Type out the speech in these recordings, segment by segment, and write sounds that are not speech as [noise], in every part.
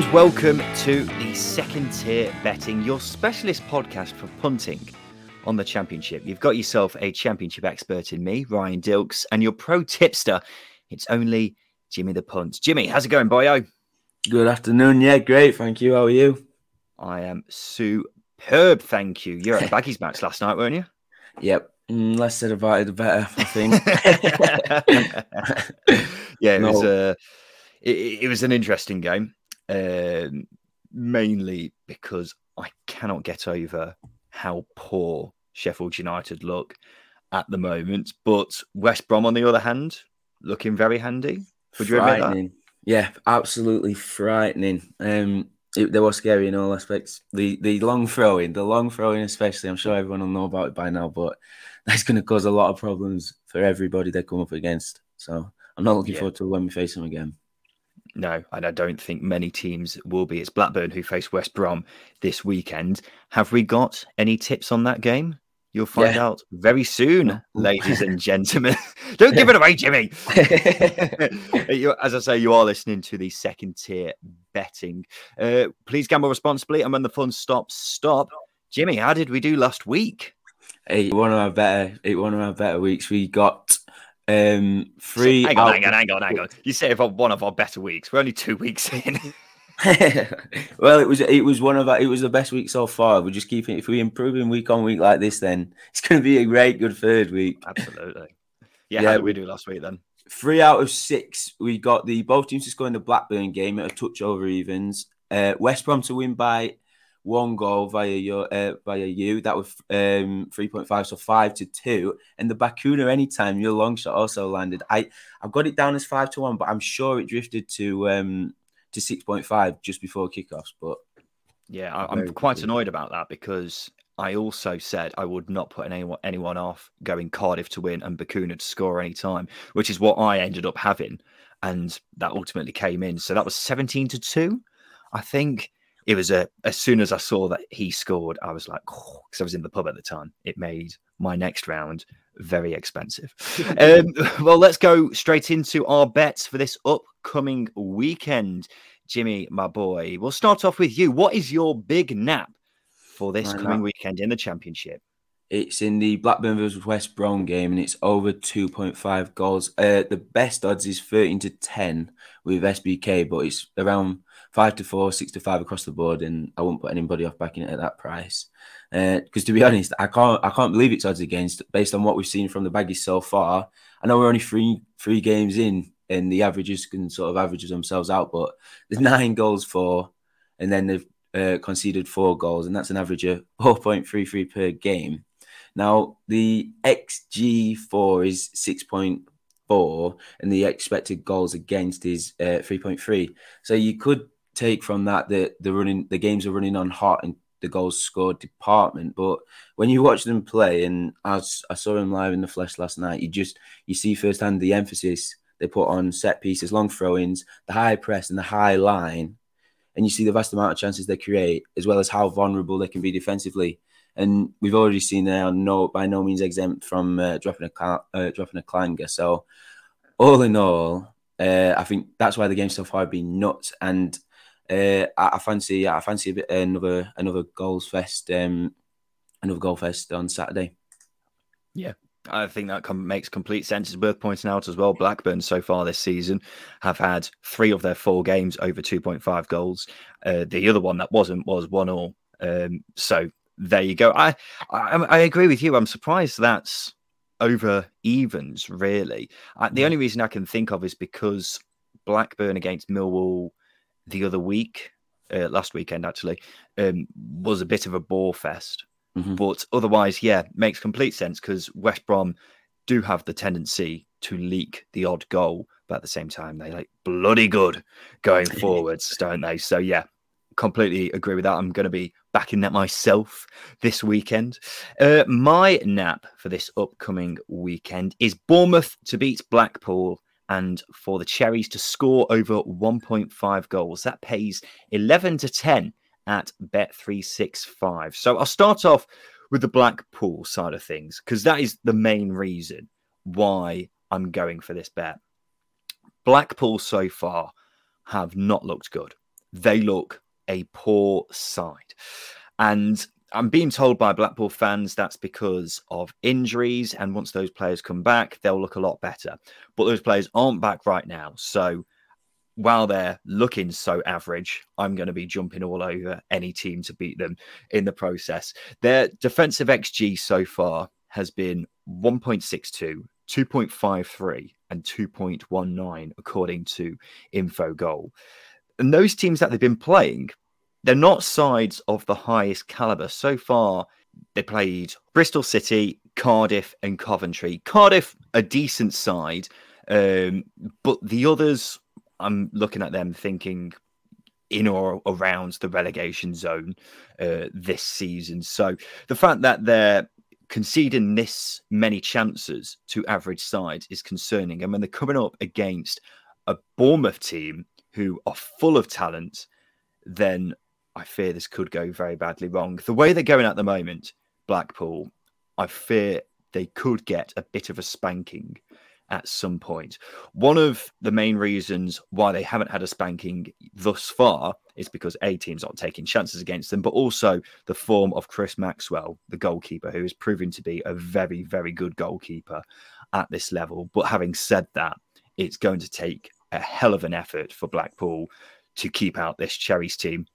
And welcome to the second tier betting, your specialist podcast for punting on the championship. You've got yourself a championship expert in me, Ryan Dilks, and your pro tipster. It's only Jimmy the Punt. Jimmy, how's it going, boyo? Good afternoon. Yeah, great. Thank you. How are you? I am superb. Thank you. You're at Baggies match last night, weren't you? [laughs] Yep. Mm, less said about it, the better. I think. [laughs] [laughs] yeah, it no. was a. Uh, it, it, was an interesting game, um, mainly because I cannot get over how poor Sheffield United look at the moment. But West Brom, on the other hand, looking very handy. Would you admit that? Yeah, absolutely frightening. Um, it, they were scary in all aspects. The the long throwing, the long throwing, especially. I'm sure everyone will know about it by now, but [laughs] that's going to cause a lot of problems for everybody they come up against. So I'm not looking yeah. forward to when we face them again. No, and I don't think many teams will be. It's Blackburn who face West Brom this weekend. Have we got any tips on that game? You'll find yeah. out very soon, [laughs] ladies and gentlemen. [laughs] Don't give it away, Jimmy. [laughs] As I say, you are listening to the second tier betting. Uh, please gamble responsibly, and when the fun stops, stop. Jimmy, how did we do last week? Hey, one of our better, one of our better weeks. We got um three. Hang on, hang on, hang on, hang on. You say about one of our better weeks. We're only two weeks in. [laughs] [laughs] well, it was it was one of our, it was the best week so far. We're just keeping if we improving week on week like this, then it's going to be a great good third week. Absolutely. Yeah, yeah how did we do last week then? Three out of six. We got the both teams to score in the Blackburn game at a touch over evens. Uh, West Brom to win by one goal via your uh, via you. That was um, three point five, so five to two. And the Bacuna anytime your long shot also landed. I I've got it down as five to one, but I'm sure it drifted to um, to 6.5 just before kickoffs. But yeah, I, am quite annoyed about that because I also said I would not put anyone, anyone off going Cardiff to win and Bacuna to score any time, which is what I ended up having. And that ultimately came in. So that was 17 to 2. I think it was a, as soon as I saw that he scored, I was like, because oh, I was in the pub at the time. It made my next round very expensive. [laughs] um, well, let's go straight into our bets for this upcoming weekend. Jimmy, my boy, we'll start off with you. What is your big nap for this coming nap. weekend in the championship? It's in the Blackburn versus West Brom game, and it's over 2.5 goals. Uh, the best odds is 13 to 10 with SBK, but it's around five to for, six to five across the board, and I won't put anybody off backing it at that price. Because uh, to be honest, I can't I can't believe it's odds against based on what we've seen from the baggies so far. I know we're only three three games in, and the averages can sort of average themselves out, but there's [laughs] nine goals for, and then they've uh, conceded four goals, and that's an average of [laughs] 4.33 per game. Now the XG four is 6.4, and the expected goals against is uh, 3.3. So you could take from that that the running the games are running on hot and the goals scored department. But when you watch them play, and as I saw him live in the flesh last night, you just you see firsthand the emphasis they put on set pieces, long throw-ins, the high press, and the high line, and you see the vast amount of chances they create, as well as how vulnerable they can be defensively. And we've already seen they are no by no means exempt from uh, dropping a uh, dropping a clanger. So all in all, uh, I think that's why the game so far been nuts and uh, I, I, fancy I fancy a bit another another goals fest um, another goal fest on Saturday. Yeah, I think that com- makes complete sense. It's worth pointing out as well. Blackburn so far this season have had three of their four games over 2.5 goals. Uh, the other one that wasn't was one all. Um, so there you go. I, I, I agree with you. I'm surprised that's over evens. Really, I, the only reason I can think of is because Blackburn against Millwall the other week, uh, last weekend actually, um, was a bit of a bore fest. Mm-hmm. But otherwise, yeah, makes complete sense because West Brom do have the tendency to leak the odd goal, but at the same time, they like bloody good going [laughs] forwards, don't they? So yeah, completely agree with that. I'm going to be backing that myself this weekend. Uh, my nap for this upcoming weekend is Bournemouth to beat Blackpool and for the Cherries to score over 1.5 goals. That pays 11 to 10 at Bet365. So I'll start off with the Blackpool side of things because that is the main reason why I'm going for this bet. Blackpool so far have not looked good. they look a poor side. And I'm being told by Blackpool fans that's because of injuries. And once those players come back, they'll look a lot better. But those players aren't back right now. So while they're looking so average, I'm going to be jumping all over any team to beat them in the process. Their defensive XG so far has been 1.62, 2.53, and 2.19, according to Infogol. And those teams that they've been playing, they're not sides of the highest caliber. So far, they played Bristol City, Cardiff, and Coventry. Cardiff, a decent side, um, but the others, I'm looking at them thinking in or around the relegation zone uh, this season. So the fact that they're conceding this many chances to average sides is concerning. And when they're coming up against a Bournemouth team who are full of talent, then I fear this could go very badly wrong. The way they're going at the moment, Blackpool, I fear they could get a bit of a spanking at some point. One of the main reasons why they haven't had a spanking thus far is because A teams aren't taking chances against them, but also the form of Chris Maxwell, the goalkeeper, who is proving to be a very, very good goalkeeper at this level. But having said that, it's going to take a hell of an effort for Blackpool to keep out this Cherries team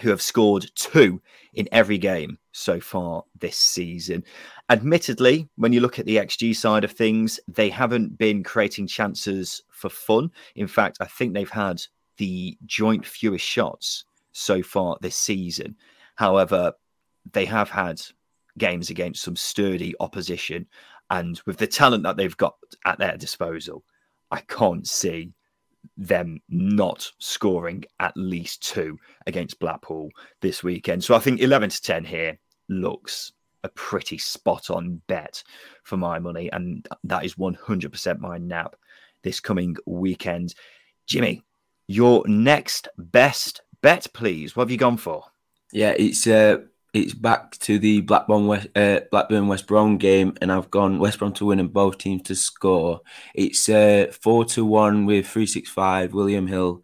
who have scored two in every game so far this season. Admittedly, when you look at the XG side of things, they haven't been creating chances for fun. In fact, I think they've had the joint fewest shots so far this season. However, they have had games against some sturdy opposition. And with the talent that they've got at their disposal, I can't see them not scoring at least two against Blackpool this weekend. So I think 11 to 10 here looks a pretty spot on bet for my money. And that is 100% my nap this coming weekend. Jimmy, your next best bet, please. What have you gone for? Yeah, it's uh, it's back to the Blackburn West, uh, Blackburn West Brom game, and I've gone West Brom to win and both teams to score. It's uh, four to one with three six five William Hill,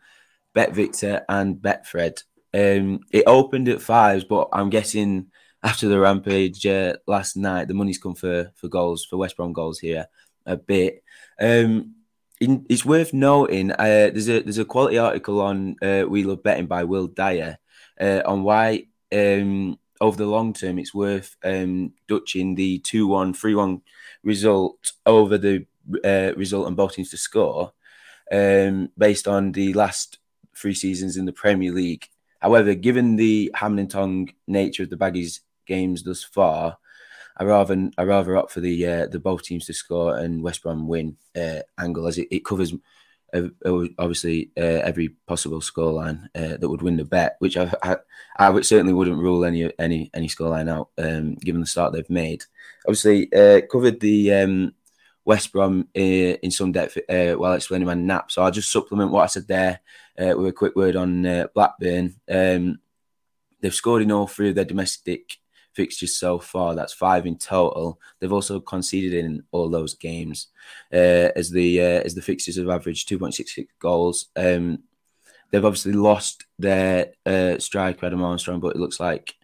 Bet Victor, and Betfred. Um, it opened at fives, but I'm guessing after the rampage uh, last night, the money's come for for goals for West Brom goals here a bit. Um, in, it's worth noting uh, there's a there's a quality article on uh, We Love Betting by Will Dyer uh, on why um, over the long term, it's worth um, dutching the 2 1, 3 1 result over the uh, result on both teams to score um, based on the last three seasons in the Premier League. However, given the ham and tongue nature of the Baggies games thus far, I rather I rather opt for the uh, the both teams to score and West Brom win uh, angle as it, it covers obviously uh, every possible scoreline uh, that would win the bet, which I, I, I would, certainly wouldn't rule any any any scoreline out um, given the start they've made. Obviously, uh, covered the um, West Brom uh, in some depth uh, while explaining my nap, so I'll just supplement what I said there uh, with a quick word on Blackburn. Um, they've scored in all three of their domestic fixtures so far. That's five in total. They've also conceded in all those games, uh, as the uh, as the fixtures have averaged two point six six goals. Um, they've obviously lost their uh, striker Adam Armstrong, but it looks like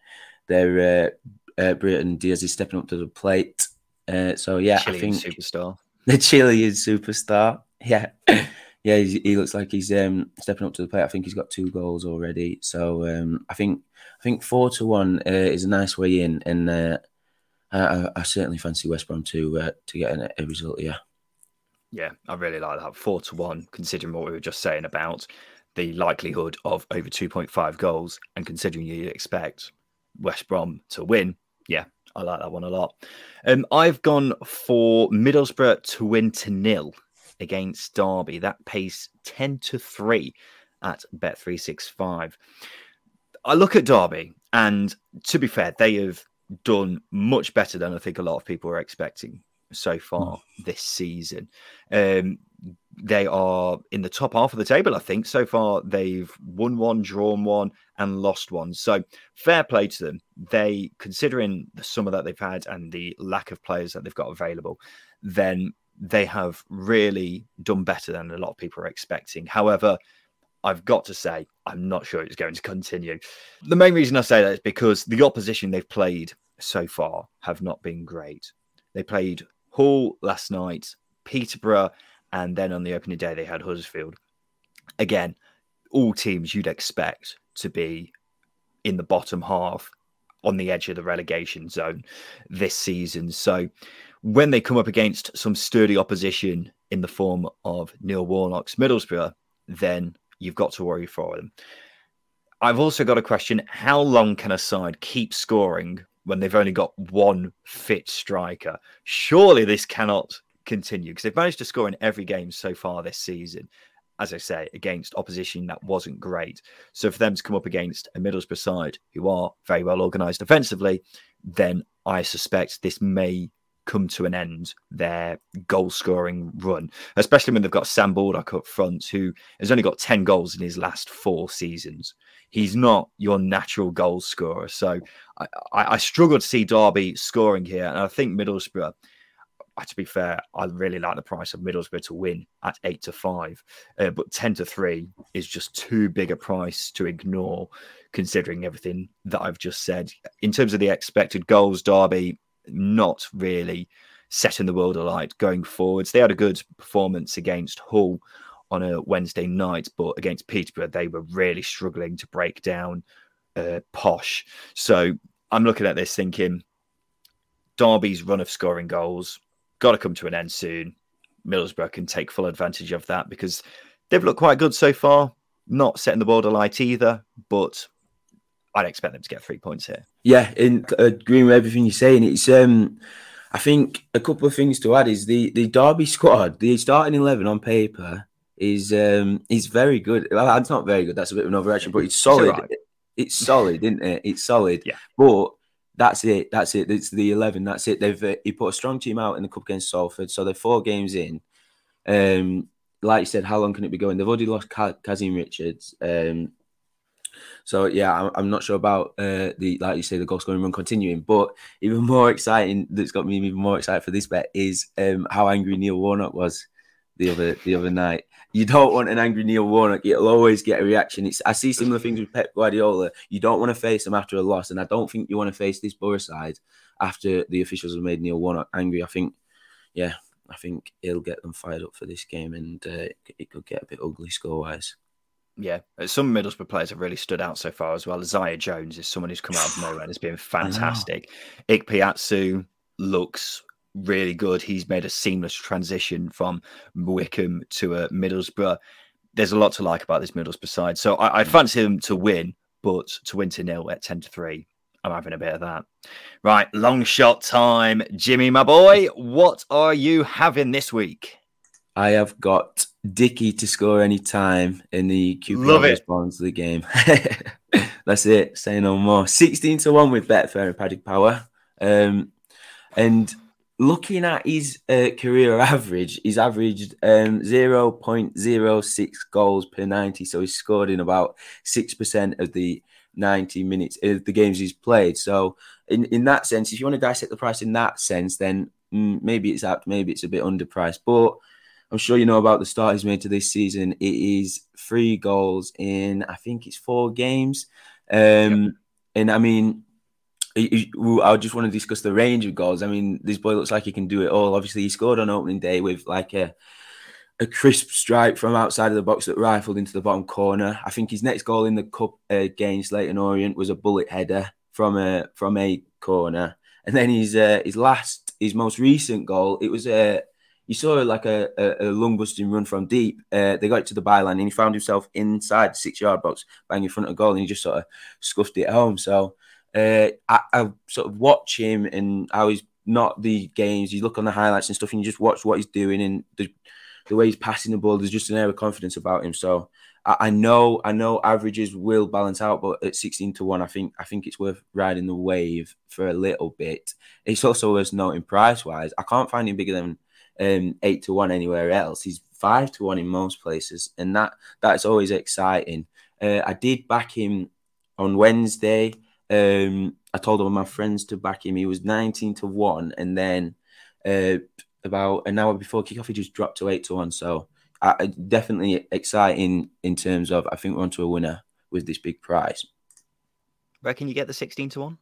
their uh, uh, Brereton Diaz is stepping up to the plate. Uh, so yeah, Chilean I think superstar. [laughs] The Chilean superstar. Yeah. yeah, he looks like he's um, stepping up to the plate. I think he's got two goals already. So um, I think think four to one uh, is a nice way in, and uh, I, I, certainly fancy West Brom to uh, to get a, result. Yeah, yeah, I really like that four to one. Considering what we were just saying about the likelihood of over two point five goals, and considering you expect West Brom to win, yeah, I like that one a lot. Um, I've gone for Middlesbrough to win to nil against Derby. That pays 10 to 3 at Bet365. I look at Derby, and to be fair, they have done much better than I think a lot of people were expecting so far mm. this season. Um, they are in the top half of the table, I think. So far, they've won one, drawn one, and lost one. So fair play to them. They, considering the summer that they've had and the lack of players that they've got available, then they have really done better than a lot of people are expecting. However, I've got to say, I'm not sure it's going to continue. The main reason I say that is because the opposition they've played so far have not been great. They played Hull last night, Peterborough, and then on the opening day they had Huddersfield. Again, all teams you'd expect to be in the bottom half on the edge of the relegation zone this season. So when they come up against some sturdy opposition in the form of Neil Warnock's Middlesbrough, then you've got to worry for them. I've also got a question how long can a side keep scoring when they've only got one fit striker? Surely this cannot continue because they've managed to score in every game so far this season. As I say, against opposition that wasn't great. So for them to come up against a Middlesbrough side who are very well organised defensively, then I suspect this may come to an end their goal scoring run, especially when they've got Sam Baldock up front, who has only got 10 goals in his last four seasons. He's not your natural goal scorer. So I, I, I struggle to see Derby scoring here. And I think Middlesbrough, uh, to be fair, I really like the price of Middlesbrough to win at eight to five, uh, but 10 to three is just too big a price to ignore considering everything that I've just said. In terms of the expected goals, Derby not really setting the world alight going forwards. They had a good performance against Hull on a Wednesday night, but against Peterborough, they were really struggling to break down uh, Posh. So I'm looking at this thinking Derby's run of scoring goals got to come to an end soon. Middlesbrough can take full advantage of that because they've looked quite good so far. Not setting the world alight either, but I'd expect them to get three points here. Yeah, in agreeing with everything you're saying, it's um, I think a couple of things to add is the the Derby squad, the starting eleven on paper is um is very good. Well, it's not very good. That's a bit of an overreaction, but it's solid. It's, right. it's solid, isn't it? It's solid. Yeah. But that's it. That's it. It's the eleven. That's it. They've uh, he put a strong team out in the cup against Salford, so they're four games in. Um, like you said, how long can it be going? They've already lost Kazim Richards. Um, so yeah, I'm, not sure about uh, the like you say the goal scoring run continuing, but even more exciting that's got me even more excited for this bet is um, how angry Neil Warnock was the other the other night. You don't want an angry Neil Warnock. You'll always get a reaction. It's I see similar things with Pep Guardiola. You don't want to face him after a loss, and I don't think you want to face this Borough side after the officials have made Neil Warnock angry. I think, yeah, I think it'll get them fired up for this game, and uh, it could get a bit ugly score wise. Yeah, uh, some Middlesbrough players have really stood out so far as well. Isaiah Jones is someone who's come out of [sighs] nowhere and has been fantastic. Ikpeazu looks really good. He's made a seamless transition from Wycombe to a uh, Middlesbrough. There's a lot to like about this Middlesbrough side. So I, I fancy them to win, but to win to nil at 10 to 3. I'm having a bit of that. Right, long shot time. Jimmy, my boy, what are you having this week? I have got Dickie to score any time in the QPR response to the game. [laughs] That's it. Say no more. 16 to 1 with Betfair and Paddy Power. Um, and looking at his uh, career average, he's averaged um, 0.06 goals per 90. So he's scored in about 6% of the 90 minutes of the games he's played. So, in, in that sense, if you want to dissect the price in that sense, then mm, maybe it's apt, maybe it's a bit underpriced. But I'm sure you know about the start he's made to this season. It is three goals in, I think it's four games. Um, yep. And I mean, I just want to discuss the range of goals. I mean, this boy looks like he can do it all. Obviously, he scored on opening day with like a a crisp strike from outside of the box that rifled into the bottom corner. I think his next goal in the cup against Leyton Orient was a bullet header from a from a corner, and then his uh, his last his most recent goal it was a you saw like a, a, a lung busting run from deep. Uh, they got it to the byline and he found himself inside the six yard box, bang in front of goal, and he just sort of scuffed it home. So uh, I, I, sort of watch him and how he's not the games. You look on the highlights and stuff, and you just watch what he's doing and the, the way he's passing the ball. There's just an air of confidence about him. So I, I know, I know, averages will balance out, but at 16 to one, I think, I think it's worth riding the wave for a little bit. It's also worth noting price wise. I can't find him bigger than um, eight to one anywhere else. He's five to one in most places, and that that's always exciting. Uh, I did back him on Wednesday. Um, I told all my friends to back him. He was nineteen to one, and then uh, about an hour before kickoff, he just dropped to eight to one. So uh, definitely exciting in terms of I think we're onto a winner with this big prize. Reckon you get the 16 to 1?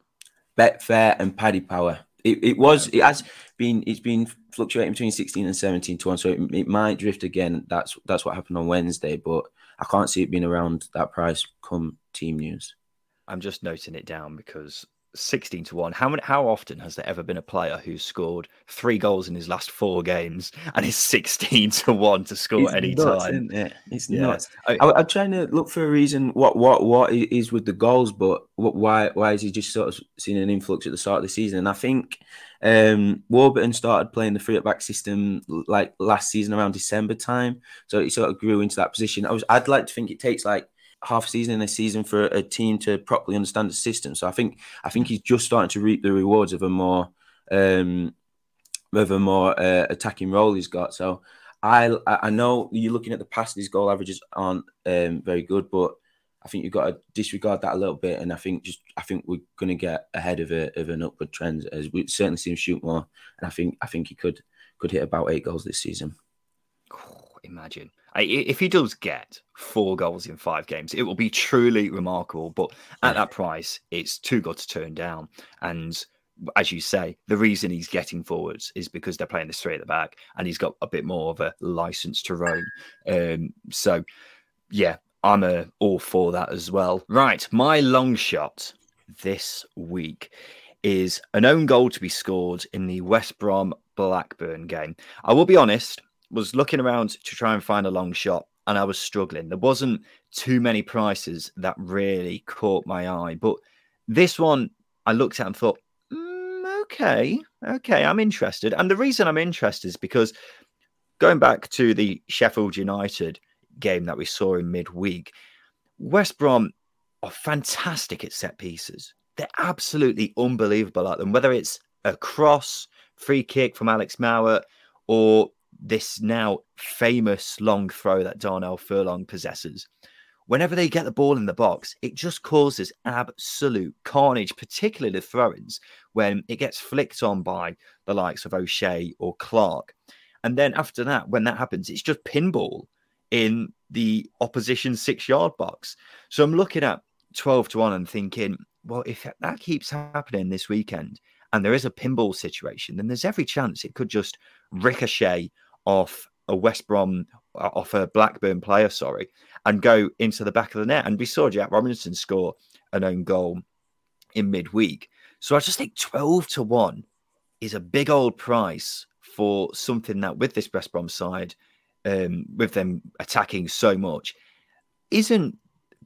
Betfair and Paddy Power. It, it was it has been it's been fluctuating between 16 and 17 to 1 so it, it might drift again. That's that's what happened on Wednesday but I can't see it being around that price come team news. I'm just noting it down because 16 to 1 how many how often has there ever been a player who's scored three goals in his last four games [laughs] and is 16 to 1 to score it's any nuts, time it? it's Yeah. nuts I- I'm trying to look for a reason what what what is with the goals, but what, why why is he just sort of seeing an influx at the start of the season? And I think um, Warburton started playing the three at back system like last season around December time, so he sort of grew into that position. I was I'd like to think it takes like half a season and a season for a team to properly understand the system. So I think I think he's just starting to reap the rewards of a more um, of a more uh, attacking role he's got. So I I know you're looking at the past; his goal averages aren't um, very good, but I think you've got to disregard that a little bit. And I think just I think we're going to get ahead of a of an upward trend as we certainly see him shoot more, and I think I think he could could hit about eight goals this season. imagine if he does get four goals in five games it will be truly remarkable but at that price it's too good to turn down. And as you say the reason he's getting forwards is because they're playing this three at the back and he's got a bit more of a license to roam. Um so yeah i'm uh, all for that as well. Right my long shot this week is an own goal to be scored in the west brom blackburn game. I will be honest was looking around to try and find a long shot and I was struggling. There wasn't too many prices that really caught my eye, but this one I looked at and thought, "Mm, okay, okay, I'm interested. And the reason I'm interested is because going back to the Sheffield United game that we saw in midweek, West Brom are fantastic at set pieces. They're absolutely unbelievable at them, whether it's a cross, free kick from Alex Mowatt, or this now famous long throw that Darnell Furlong possesses. Whenever they get the ball in the box, it just causes absolute carnage, particularly the throw ins, when it gets flicked on by the likes of O'Shea or Clarke. And then after that, when that happens, it's just pinball in the opposition six yard box. So I'm looking at 12 to 1 and thinking, well, if that keeps happening this weekend and there is a pinball situation, then there's every chance it could just ricochet off a West Brom, uh, off a Blackburn player, sorry, and go into the back of the net. And we saw Jack Robinson score an own goal in midweek. So I just think 12 to 1 is a big old price for something that with this West Brom side, um, with them attacking so much, isn't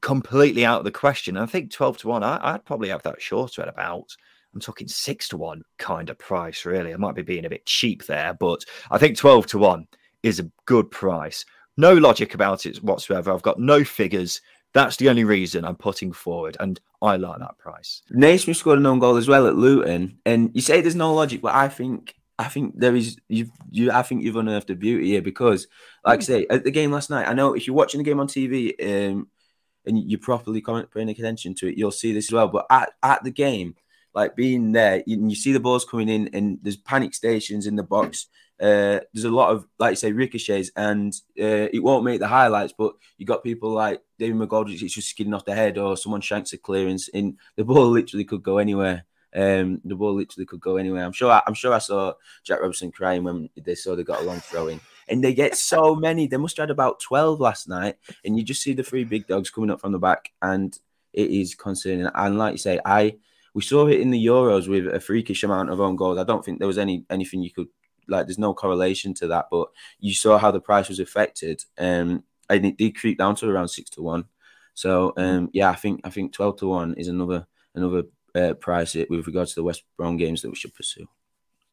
completely out of the question. I think 12 to 1, I, would probably have that shorter at about, I'm talking 6 to 1 kind of price, really. I might be being a bit cheap there, but I think 12 to 1 is a good price. No logic about it whatsoever. I've got no figures. That's the only reason I'm putting forward, and I like that price. Naismith scored an own goal as well at Luton, and you say there's no logic, but I think I think there is. You've you. I think you've unearthed the beauty here because, like I say, at the game last night, I know if you're watching the game on TV, um, and you're properly paying attention to it, you'll see this as well. But at, at the game, like being there, you, you see the balls coming in, and there's panic stations in the box. Uh, there's a lot of, like you say, ricochets, and uh, it won't make the highlights, but you got people like David McGoldrick, it's just skidding off the head, or someone shanks a clearance, and the ball literally could go anywhere. Um, the ball literally could go anywhere. I'm sure. I, I'm sure I saw Jack Robinson crying when they saw they got a long throw in, and they get so many. They must have had about twelve last night, and you just see the three big dogs coming up from the back, and it is concerning. And like you say, I we saw it in the Euros with a freakish amount of own goals. I don't think there was any anything you could like. There's no correlation to that, but you saw how the price was affected, um, and it did creep down to around six to one. So um, yeah, I think I think twelve to one is another another uh, price it with regards to the West Brom games that we should pursue.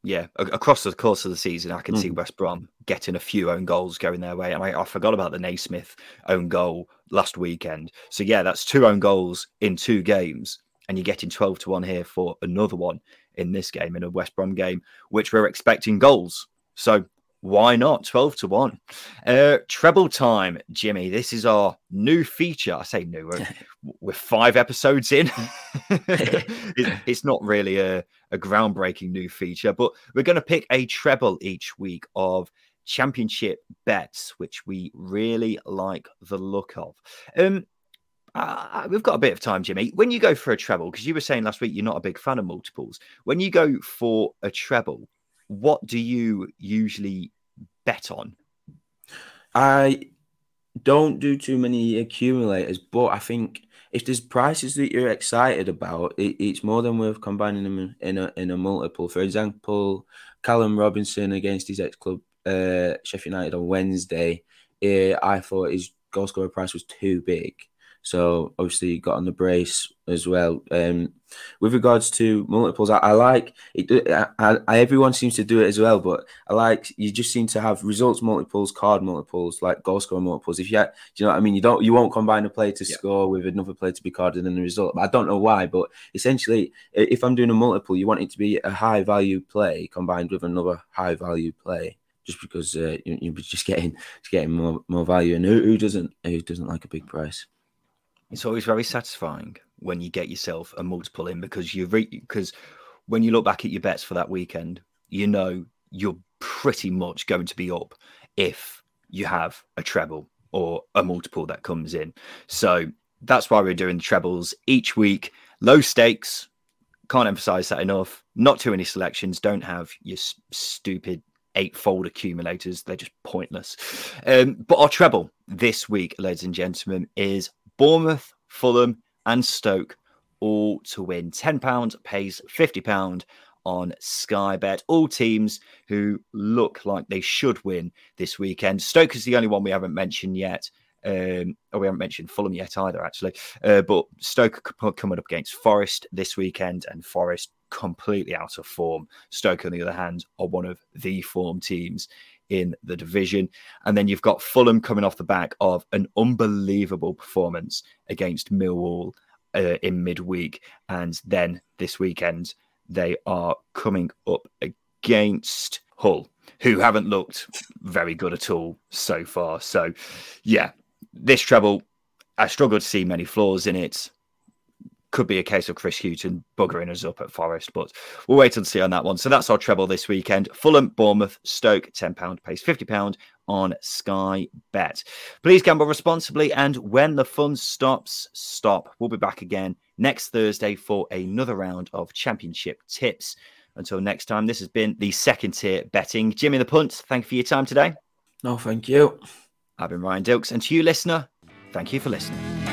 Yeah, across the course of the season, I can see Mhm. West Brom getting a few own goals going their way. And I, I forgot about the Naismith own goal last weekend. So yeah, that's two own goals in two games, and you're getting twelve to one here for another one in this game in a West Brom game, which we're expecting goals. So why not? 12 to 1 uh treble time jimmy. This is our new feature. I say new we're, [laughs] we're five episodes in. [laughs] [laughs] It, it's not really a, a groundbreaking new feature but we're going to pick a treble each week of championship bets, which we really like the look of. Um, uh, we've got a bit of time, Jimmy. When you go for a treble, because you were saying last week you're not a big fan of multiples. When you go for a treble, what do you usually bet on? I don't do too many accumulators, but I think if there's prices that you're excited about, it, it's more than worth combining them in a in a multiple. For example, Callum Robinson against his ex club uh, Sheffield United on Wednesday. Uh, I thought his goal scorer price was too big. So obviously got on the brace as well. Um, with regards to multiples, I, I like it. I, I, everyone seems to do it as well, but I like you just seem to have results multiples, card multiples, like goal score multiples. If you, do you know what I mean? You don't, you won't combine a player to yeah. score with another player to be carded in the result. I don't know why, but essentially, if I'm doing a multiple, you want it to be a high value play combined with another high value play just because uh, you, are just getting just getting more more value. And who, who, doesn't who doesn't like a big price? It's always very satisfying when you get yourself a multiple in because you re- because when you look back at your bets for that weekend, you know you're pretty much going to be up if you have a treble or a multiple that comes in. So that's why we're doing the trebles each week. Low stakes. Can't emphasize that enough. Not too many selections. Don't have your stupid eightfold accumulators. They're just pointless. Um, but our treble this week, ladies and gentlemen, is Bournemouth, Fulham, and Stoke all to win. £10 pays £50 on Sky Bet. All teams who look like they should win this weekend. Stoke is the only one we haven't mentioned yet. Um, we haven't mentioned Fulham yet either, actually. Uh, but Stoke coming up against Forest this weekend, and Forest completely out of form. Stoke, on the other hand, are one of the form teams in the division. And then you've got Fulham coming off the back of an unbelievable performance against Millwall uh, in midweek. And then this weekend, they are coming up against Hull, who haven't looked very good at all so far. So, yeah, this treble, I struggle to see many flaws in it could be a case of Chris Hughton buggering us up at Forest, but we'll wait and see on that one. So that's our treble this weekend. Fulham, Bournemouth, Stoke, £10 pays £50 on Sky Bet. Please gamble responsibly, and when the fun stops, stop. We'll be back again next Thursday for another round of championship tips. Until next time, this has been the second tier betting. Jimmy the Punt, thank you for your time today. No, thank you. I've been Ryan Dilks, and to you, listener, thank you for listening.